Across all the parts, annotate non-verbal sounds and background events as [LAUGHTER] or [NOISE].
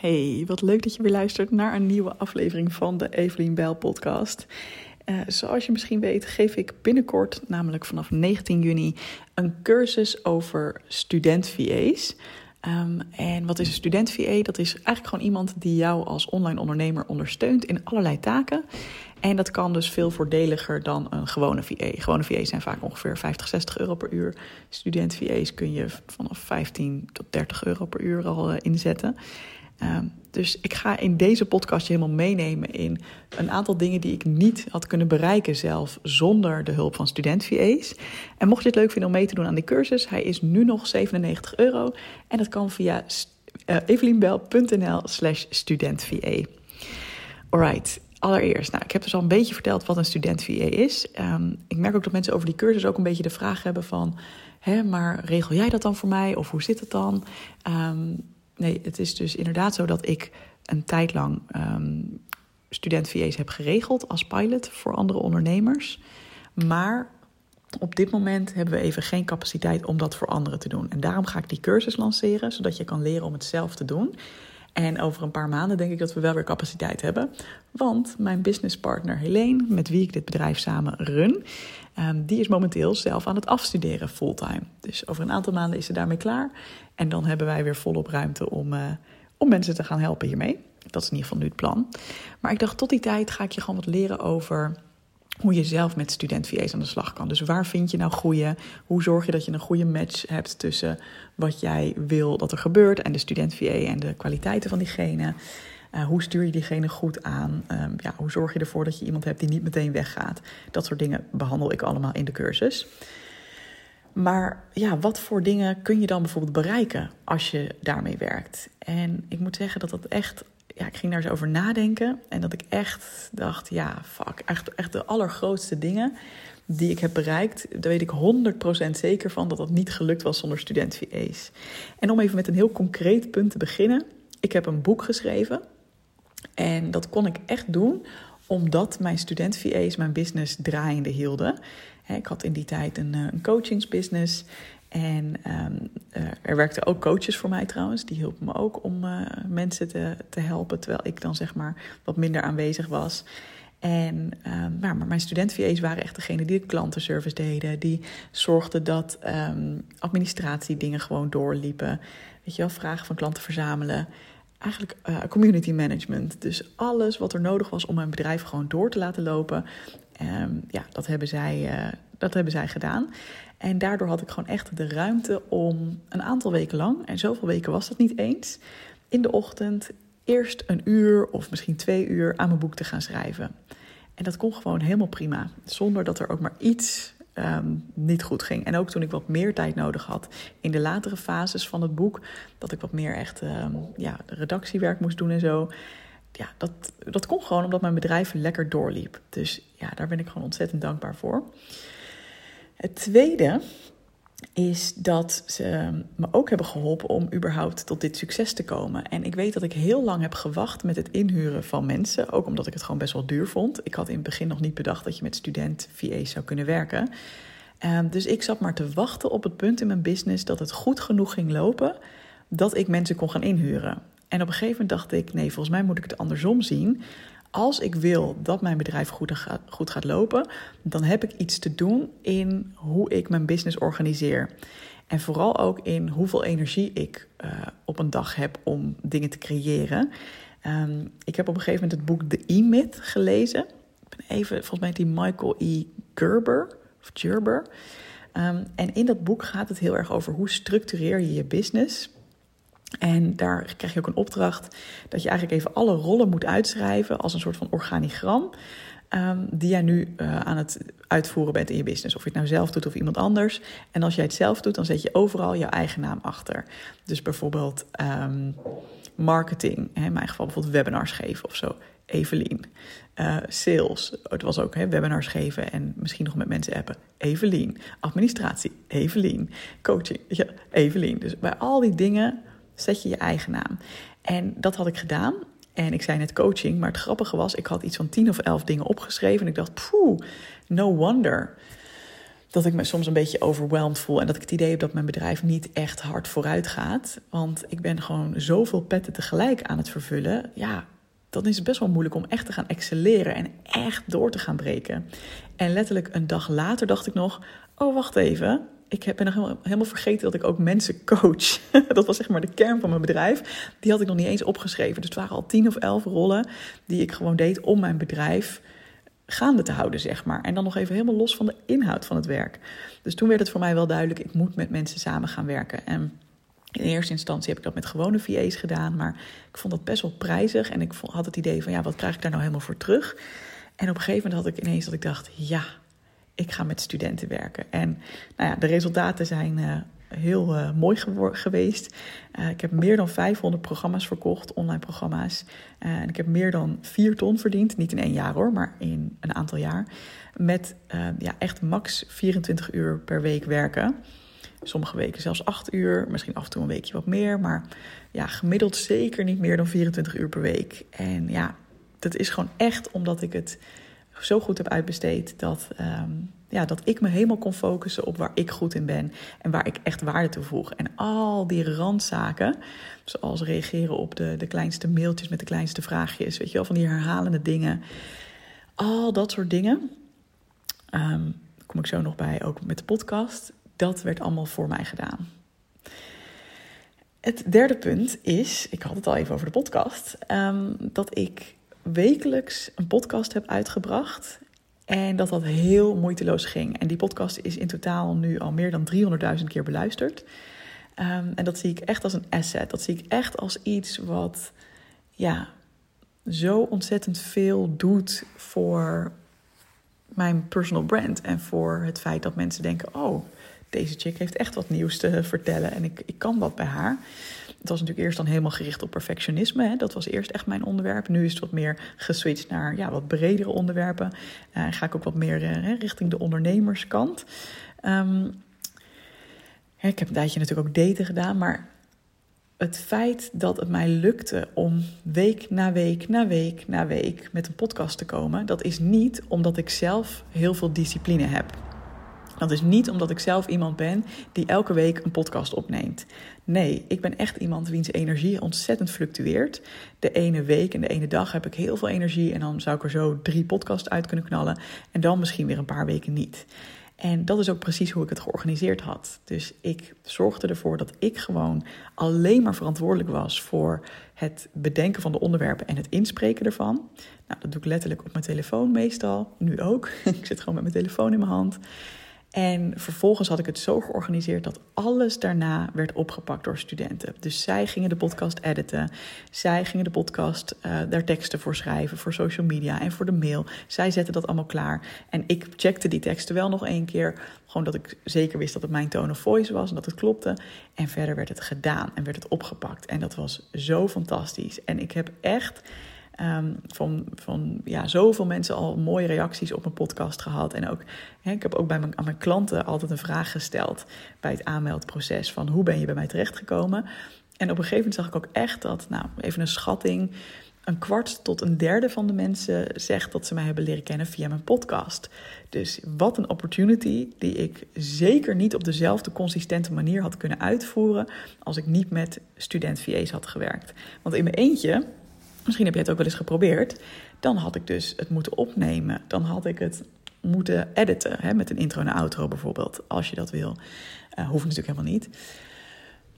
Hey, wat leuk dat je weer luistert naar een nieuwe aflevering van de Evelien Bijl podcast. Uh, zoals je misschien weet, geef ik binnenkort, namelijk vanaf 19 juni, een cursus over student-VA's. Um, en wat is een student-VA? Dat is eigenlijk gewoon iemand die jou als online ondernemer ondersteunt in allerlei taken. En dat kan dus veel voordeliger dan een gewone VA. Gewone VA's zijn vaak ongeveer 50, 60 euro per uur. Student-VA's kun je vanaf 15 tot 30 euro per uur al uh, inzetten. Ehm, dus ik ga in deze podcast je helemaal meenemen in een aantal dingen die ik niet had kunnen bereiken zelf zonder de hulp van student VA's. En mocht je het leuk vinden om mee te doen aan die cursus, hij is nu nog 97 euro en dat kan via uh, evelienbel.nl slash. Alright, allereerst, nou, ik heb dus al een beetje verteld wat een student VA is. Um, ik merk ook dat mensen over die cursus ook een beetje de vraag hebben van... Hè, maar regel jij dat dan voor mij of hoe zit het dan? Um, nee, het is dus inderdaad zo dat ik een tijd lang um, student heb geregeld als pilot voor andere ondernemers. Maar op dit moment hebben we even geen capaciteit om dat voor anderen te doen. En daarom ga ik die cursus lanceren, zodat je kan leren om het zelf te doen. En over een paar maanden denk ik dat we wel weer capaciteit hebben. Want mijn businesspartner Helene, met wie ik dit bedrijf samen run, um, die is momenteel zelf aan het afstuderen fulltime. Dus over een aantal maanden is ze daarmee klaar. En dan hebben wij weer volop ruimte om, uh, om mensen te gaan helpen hiermee. Dat is in ieder geval nu het plan. Maar ik dacht, tot die tijd ga ik je gewoon wat leren over hoe je zelf met student-VA's aan de slag kan. Dus waar vind je nou goede? Hoe zorg je dat je een goede match hebt tussen wat jij wil dat er gebeurt en de student-VA en de kwaliteiten van diegene? Uh, hoe stuur je diegene goed aan? Um, ja, hoe zorg je ervoor dat je iemand hebt die niet meteen weggaat? Dat soort dingen behandel ik allemaal in de cursus. Maar ja, wat voor dingen kun je dan bijvoorbeeld bereiken als je daarmee werkt? En ik moet zeggen dat dat echt ja, ik ging daar eens over nadenken. En dat ik echt dacht, ja, fuck, echt, echt de allergrootste dingen die ik heb bereikt, daar weet ik 100% zeker van dat dat niet gelukt was zonder student VA's. En om even met een heel concreet punt te beginnen. Ik heb een boek geschreven. En dat kon ik echt doen omdat mijn student VA's mijn business draaiende hielden. Ik had in die tijd een, eh, een coachingsbusiness. En um, er werkten ook coaches voor mij trouwens. Die hielpen me ook om uh, mensen te, te helpen. Terwijl ik dan zeg maar wat minder aanwezig was. En, um, maar, mijn student-VA's waren echt degene die de klantenservice deden. Die zorgden dat um, administratie dingen gewoon doorliepen. Weet je wel, vragen van klanten verzamelen. Eigenlijk uh, community management. Dus alles wat er nodig was om mijn bedrijf gewoon door te laten lopen. Um, ja, dat hebben, zij, uh, dat hebben zij gedaan. En daardoor had ik gewoon echt de ruimte om een aantal weken lang, en zoveel weken was dat niet eens, in de ochtend eerst een uur of misschien twee uur aan mijn boek te gaan schrijven. En dat kon gewoon helemaal prima, zonder dat er ook maar iets um, niet goed ging. En ook toen ik wat meer tijd nodig had in de latere fases van het boek, dat ik wat meer echt um, ja, redactiewerk moest doen en zo. Ja, dat, dat kon gewoon omdat mijn bedrijf lekker doorliep. Dus ja, daar ben ik gewoon ontzettend dankbaar voor. Het tweede is dat ze me ook hebben geholpen om überhaupt tot dit succes te komen. En ik weet dat ik heel lang heb gewacht met het inhuren van mensen, ook omdat ik het gewoon best wel duur vond. Ik had in het begin nog niet bedacht dat je met student VA's zou kunnen werken. Um, dus ik zat maar te wachten op het punt in mijn business dat het goed genoeg ging lopen dat ik mensen kon gaan inhuren. En op een gegeven moment dacht ik: nee, volgens mij moet ik het andersom zien als ik wil dat mijn bedrijf goed gaat, goed gaat lopen, dan heb ik iets te doen in hoe ik mijn business organiseer. En vooral ook in hoeveel energie ik uh, op een dag heb om dingen te creëren. Um, ik heb op een gegeven moment het boek The E-Myth gelezen. Ik ben even, volgens mij die Michael E. Gerber of Gerber. Um, en in dat boek gaat het heel erg over hoe structureer je je business en daar krijg je ook een opdracht dat je eigenlijk even alle rollen moet uitschrijven als een soort van organigram. Um, die jij nu uh, aan het uitvoeren bent in je business. Of je het nou zelf doet of iemand anders. En als jij het zelf doet, dan zet je overal jouw eigen naam achter. Dus bijvoorbeeld um, marketing. In mijn geval bijvoorbeeld webinars geven of zo. Evelien. Uh, sales. Het was ook hè, webinars geven en misschien nog met mensen appen. Evelien. Administratie. Evelien. Coaching. Ja, Evelien. Dus bij al die dingen zet je je eigen naam. En dat had ik gedaan. En ik zei net coaching, maar het grappige was, ik had iets van tien of elf dingen opgeschreven. En ik dacht, poeh, no wonder. dat ik me soms een beetje overweldigd voel. En dat ik het idee heb dat mijn bedrijf niet echt hard vooruit gaat. Want ik ben gewoon zoveel petten tegelijk aan het vervullen. Ja, dan is het best wel moeilijk om echt te gaan excelleren en echt door te gaan breken. En letterlijk een dag later dacht ik nog: oh, wacht even. Ik ben nog helemaal vergeten dat ik ook mensen coach. [LAUGHS] Dat was zeg maar de kern van mijn bedrijf. Die had ik nog niet eens opgeschreven. Dus het waren al tien of elf rollen die ik gewoon deed om mijn bedrijf gaande te houden, zeg maar. En dan nog even helemaal los van de inhoud van het werk. Dus toen werd het voor mij wel duidelijk: ik moet met mensen samen gaan werken. En in eerste instantie heb ik dat met gewone VA's gedaan, maar ik vond dat best wel prijzig. En ik had het idee van, ja, wat krijg ik daar nou helemaal voor terug? En op een gegeven moment had ik ineens dat ik dacht, ja, ik ga met studenten werken. En nou ja, de resultaten zijn uh, heel uh, mooi geweest. Uh, ik heb meer dan 500 programma's verkocht, online programma's. en ik heb meer dan 4 ton verdiend. Niet in één jaar hoor, maar in een aantal jaar. Met ja, echt max 24 uur per week werken. Sommige weken zelfs 8 uur, misschien af en toe een weekje wat meer. Maar ja, gemiddeld zeker niet meer dan 24 uur per week. En ja, dat is gewoon echt omdat ik het zo goed heb uitbesteed dat, um, ja, dat ik me helemaal kon focussen op waar ik goed in ben en waar ik echt waarde toevoeg. En al die randzaken, zoals reageren op de, de kleinste mailtjes met de kleinste vraagjes, weet je wel, van die herhalende dingen. Al dat soort dingen. Um, kom ik zo nog bij, ook met de podcast dat werd allemaal voor mij gedaan. Het derde punt is, ik had het al even over de podcast, ehm, dat ik wekelijks een podcast heb uitgebracht. En dat dat heel moeiteloos ging. En die podcast is in totaal nu al meer dan 300.000 keer beluisterd. Ehm, en dat zie ik echt als een asset. Dat zie ik echt als iets wat ja, zo ontzettend veel doet voor mijn personal brand. En voor het feit dat mensen denken: oh, deze chick heeft echt wat nieuws te vertellen en ik, ik kan wat bij haar. Het was natuurlijk eerst dan helemaal gericht op perfectionisme. Hè. Dat was eerst echt mijn onderwerp. Nu is het wat meer geswitcht naar ja, wat bredere onderwerpen. En uh, ga ik ook wat meer uh, richting de ondernemerskant. Um, ik heb een tijdje natuurlijk ook daten gedaan, maar het feit dat het mij lukte om week na week na week na week met een podcast te komen, dat is niet omdat ik zelf heel veel discipline heb. Dat is niet omdat ik zelf iemand ben die elke week een podcast opneemt. Nee, ik ben echt iemand wiens energie ontzettend fluctueert. De ene week en de ene dag heb ik heel veel energie en dan zou ik er zo drie podcasts uit kunnen knallen. En dan misschien weer een paar weken niet. En dat is ook precies hoe ik het georganiseerd had. Dus ik zorgde ervoor dat ik gewoon alleen maar verantwoordelijk was voor het bedenken van de onderwerpen en het inspreken ervan. Nou, dat doe ik letterlijk op mijn telefoon meestal, nu ook. [LAUGHS] ik zit gewoon met mijn telefoon in mijn hand. En vervolgens had ik het zo georganiseerd dat alles daarna werd opgepakt door studenten. Dus zij gingen de podcast editen. Zij gingen de podcast uh, daar teksten voor schrijven, voor social media en voor de mail. Zij zetten dat allemaal klaar. En ik checkte die teksten wel nog één keer. Gewoon dat ik zeker wist dat het mijn tone of voice was en dat het klopte. En verder werd het gedaan en werd het opgepakt. En dat was zo fantastisch. En ik heb echt Um, van, van ja, zoveel mensen al mooie reacties op mijn podcast gehad. En ook, ik heb ook bij mijn, aan mijn klanten altijd een vraag gesteld bij het aanmeldproces: van hoe ben je bij mij terechtgekomen? En op een gegeven moment zag ik ook echt dat, nou, even een schatting, een kwart tot een derde van de mensen zegt dat ze mij hebben leren kennen via mijn podcast. Dus wat een opportunity die ik zeker niet op dezelfde consistente manier had kunnen uitvoeren als ik niet met student VA's had gewerkt. Want in mijn eentje misschien heb jij het ook wel eens geprobeerd. Dan had ik dus het moeten opnemen. Dan had ik het moeten editen. Hè, met een intro en outro bijvoorbeeld. Als je dat wil. Uh, hoeft natuurlijk helemaal niet.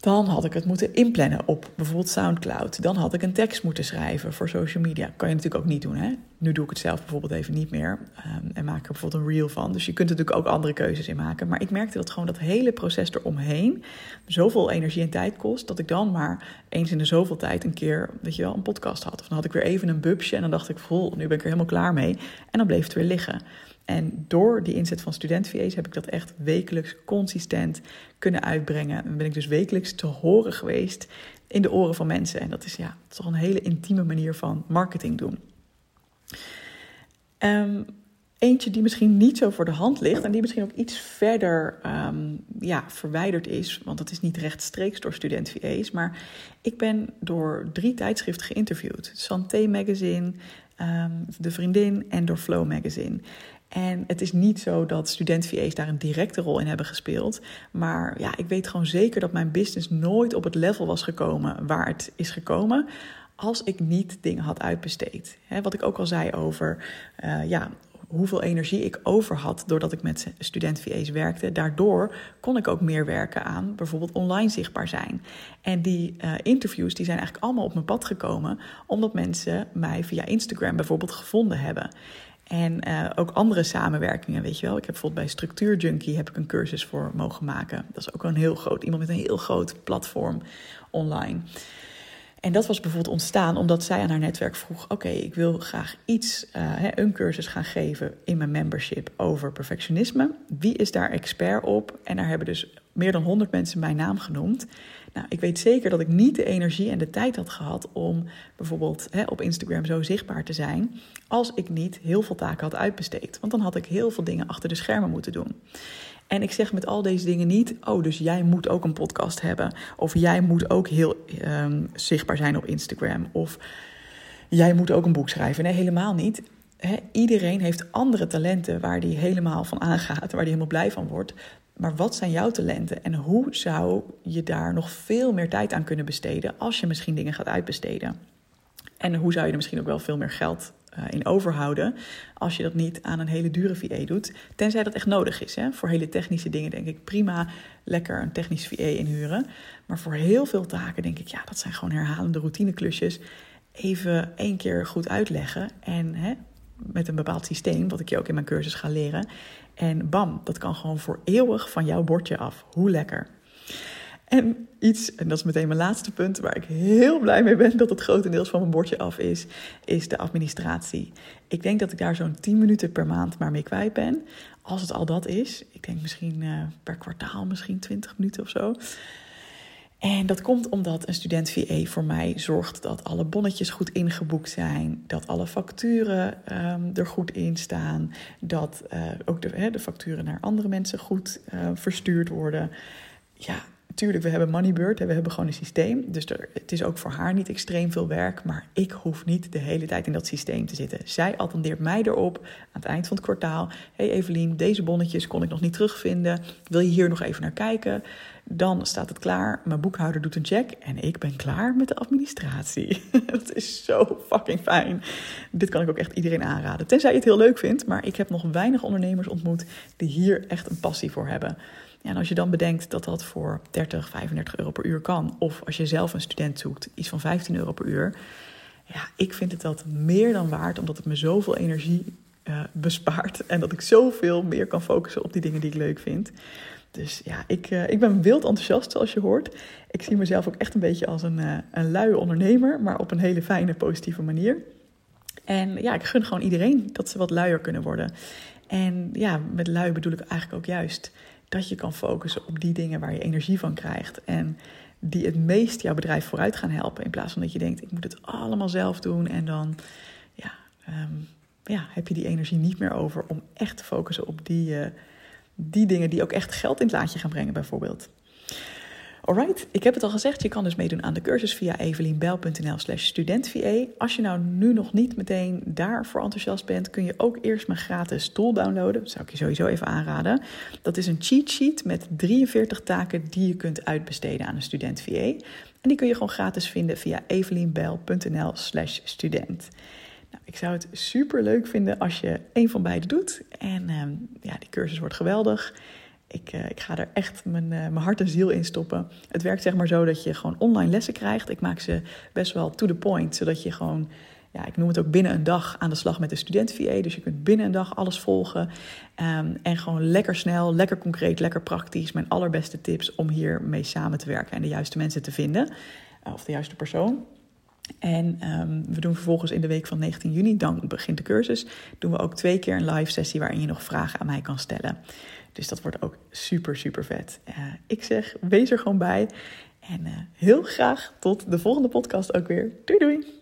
Dan had ik het moeten inplannen op bijvoorbeeld SoundCloud. Dan had ik een tekst moeten schrijven voor social media. Kan je natuurlijk ook niet doen. Hè? Nu doe ik het zelf bijvoorbeeld even niet meer. Um, en maak er bijvoorbeeld een reel van. Dus je kunt er natuurlijk ook andere keuzes in maken. Maar ik merkte dat gewoon dat hele proces eromheen zoveel energie en tijd kost. Dat ik dan maar eens in de zoveel tijd een keer weet je wel, een podcast had. Of dan had ik weer even een bubsje. En dan dacht ik, vol, nu ben ik er helemaal klaar mee. En dan bleef het weer liggen. En door die inzet van student VA's heb ik dat echt wekelijks consistent kunnen uitbrengen. En ben ik dus wekelijks te horen geweest in de oren van mensen. En dat is ja, toch een hele intieme manier van marketing doen. Um, eentje die misschien niet zo voor de hand ligt en die misschien ook iets verder um, ja, verwijderd is, want dat is niet rechtstreeks door student. Maar ik ben door drie tijdschriften geïnterviewd: Santé Magazine, um, De Vriendin en door Flow Magazine. En het is niet zo dat student-VA's daar een directe rol in hebben gespeeld. Maar ja, ik weet gewoon zeker dat mijn business nooit op het level was gekomen waar het is gekomen als ik niet dingen had uitbesteed. wat ik ook al zei over uh, ja, hoeveel energie ik over had doordat ik met student-VA's werkte. Daardoor kon ik ook meer werken aan bijvoorbeeld online zichtbaar zijn. En die uh, interviews die zijn eigenlijk allemaal op mijn pad gekomen omdat mensen mij via Instagram bijvoorbeeld gevonden hebben. En uh, ook andere samenwerkingen, weet je wel. Ik heb bijvoorbeeld bij Structuur Junkie heb ik een cursus voor mogen maken. Dat is ook een heel groot, iemand met een heel groot platform online. En dat was bijvoorbeeld ontstaan omdat zij aan haar netwerk vroeg: Oké, ik wil graag iets, uh, een cursus gaan geven in mijn membership over perfectionisme. Wie is daar expert op? En daar hebben dus meer dan 100 mensen mijn naam genoemd. Nou, ik weet zeker dat ik niet de energie en de tijd had gehad om bijvoorbeeld op Instagram zo zichtbaar te zijn. Als ik niet heel veel taken had uitbesteed. Want dan had ik heel veel dingen achter de schermen moeten doen. En ik zeg met al deze dingen niet, oh, dus jij moet ook een podcast hebben. Of jij moet ook heel ehm, zichtbaar zijn op Instagram. Of jij moet ook een boek schrijven. Nee, helemaal niet. iedereen heeft andere talenten waar die helemaal van aangaat, waar die helemaal blij van wordt. Maar wat zijn jouw talenten en hoe zou je daar nog veel meer tijd aan kunnen besteden als je misschien dingen gaat uitbesteden? En hoe zou je er misschien ook wel veel meer geld eh, in overhouden. Als je dat niet aan een hele dure VA doet. Tenzij dat echt nodig is. Hè? Voor hele technische dingen denk ik prima lekker een technisch VA inhuren. Maar voor heel veel taken denk ik, ja, dat zijn gewoon herhalende routineklusjes. Even één keer goed uitleggen. En hè, met een bepaald systeem, wat ik je ook in mijn cursus ga leren. En bam, dat kan gewoon voor eeuwig van jouw bordje af. Hoe lekker. En iets, en dat is meteen mijn laatste punt, waar ik heel blij mee ben dat het grotendeels van mijn bordje af is, is de administratie. Ik denk dat ik daar zo'n 10 minuten per maand maar mee kwijt ben. Als het al dat is, ik denk misschien uh, per kwartaal misschien 20 minuten of zo. En dat komt omdat een student VA voor mij zorgt dat alle bonnetjes goed ingeboekt zijn, dat alle facturen um, er goed in staan, dat uh, ook de, de, facturen naar andere mensen goed uh, verstuurd worden. Ja, tuurlijk, we hebben Moneybird en we hebben gewoon een systeem. Dus het is ook voor haar niet extreem veel werk. Maar ik hoef niet de hele tijd in dat systeem te zitten. Zij attendeert mij erop aan het eind van het kwartaal. hey Evelien, deze bonnetjes kon ik nog niet terugvinden. Wil je hier nog even naar kijken? Dan staat het klaar. Mijn boekhouder doet een check. En ik ben klaar met de administratie. [LAUGHS] dat is zo fucking fijn. Dit kan ik ook echt iedereen aanraden. Tenzij je het heel leuk vindt. Maar ik heb nog weinig ondernemers ontmoet die hier echt een passie voor hebben. En als je dan bedenkt dat dat voor 30, 35 euro per uur kan, of als je zelf een student zoekt, iets van 15 euro per uur. Ja, ik vind het dat meer dan waard, omdat het me zoveel energie uh, bespaart [LAUGHS] en dat ik zoveel meer kan focussen op die dingen die ik leuk vind. Dus ja, ik, uh, ik ben wild enthousiast, zoals je hoort. Ik zie mezelf ook echt een beetje als een, uh, een luie ondernemer, maar op een hele fijne, positieve manier. En ja, ik gun gewoon iedereen dat ze wat luier kunnen worden. En ja, met lui bedoel ik eigenlijk ook juist dat je kan focussen op die dingen waar je energie van krijgt. En die het meest jouw bedrijf vooruit gaan helpen. In plaats van dat je denkt, ik moet het allemaal zelf doen. En dan ja, um, ja, heb je die energie niet meer over om echt te focussen op die, uh, die dingen die ook echt geld in het laadje gaan brengen, bijvoorbeeld. Alright, ik heb het al gezegd, je kan dus meedoen aan de cursus via evelienbel.nl slash. Als je nou nu nog niet meteen daarvoor enthousiast bent, kun je ook eerst mijn gratis tool downloaden. Dat zou ik je sowieso even aanraden. Dat is een cheat sheet met 43 taken die je kunt uitbesteden aan een student VA. En die kun je gewoon gratis vinden via evelienbel.nl slash student. Nou, ik zou het super leuk vinden als je een van beide doet. En uh, ja, die cursus wordt geweldig ik, uh, ik ga er echt mijn, uh, mijn hart en ziel in stoppen. Het werkt zeg maar zo dat je gewoon online lessen krijgt. Ik maak ze best wel to the point, zodat je gewoon, ja, ik noem het ook binnen een dag aan de slag met de student VA. Dus je kunt binnen een dag alles volgen. Um, en gewoon lekker snel, lekker concreet, lekker praktisch. Mijn allerbeste tips om hiermee samen te werken en de juiste mensen te vinden. Uh, of de juiste persoon. En um, we doen vervolgens in de week van 19 juni, dan begint de cursus, doen we ook twee keer een live sessie waarin je nog vragen aan mij kan stellen. Dus dat wordt ook super, super vet. Uh, ik zeg, wees er gewoon bij. En uh, heel graag tot de volgende podcast ook weer. Doei doei!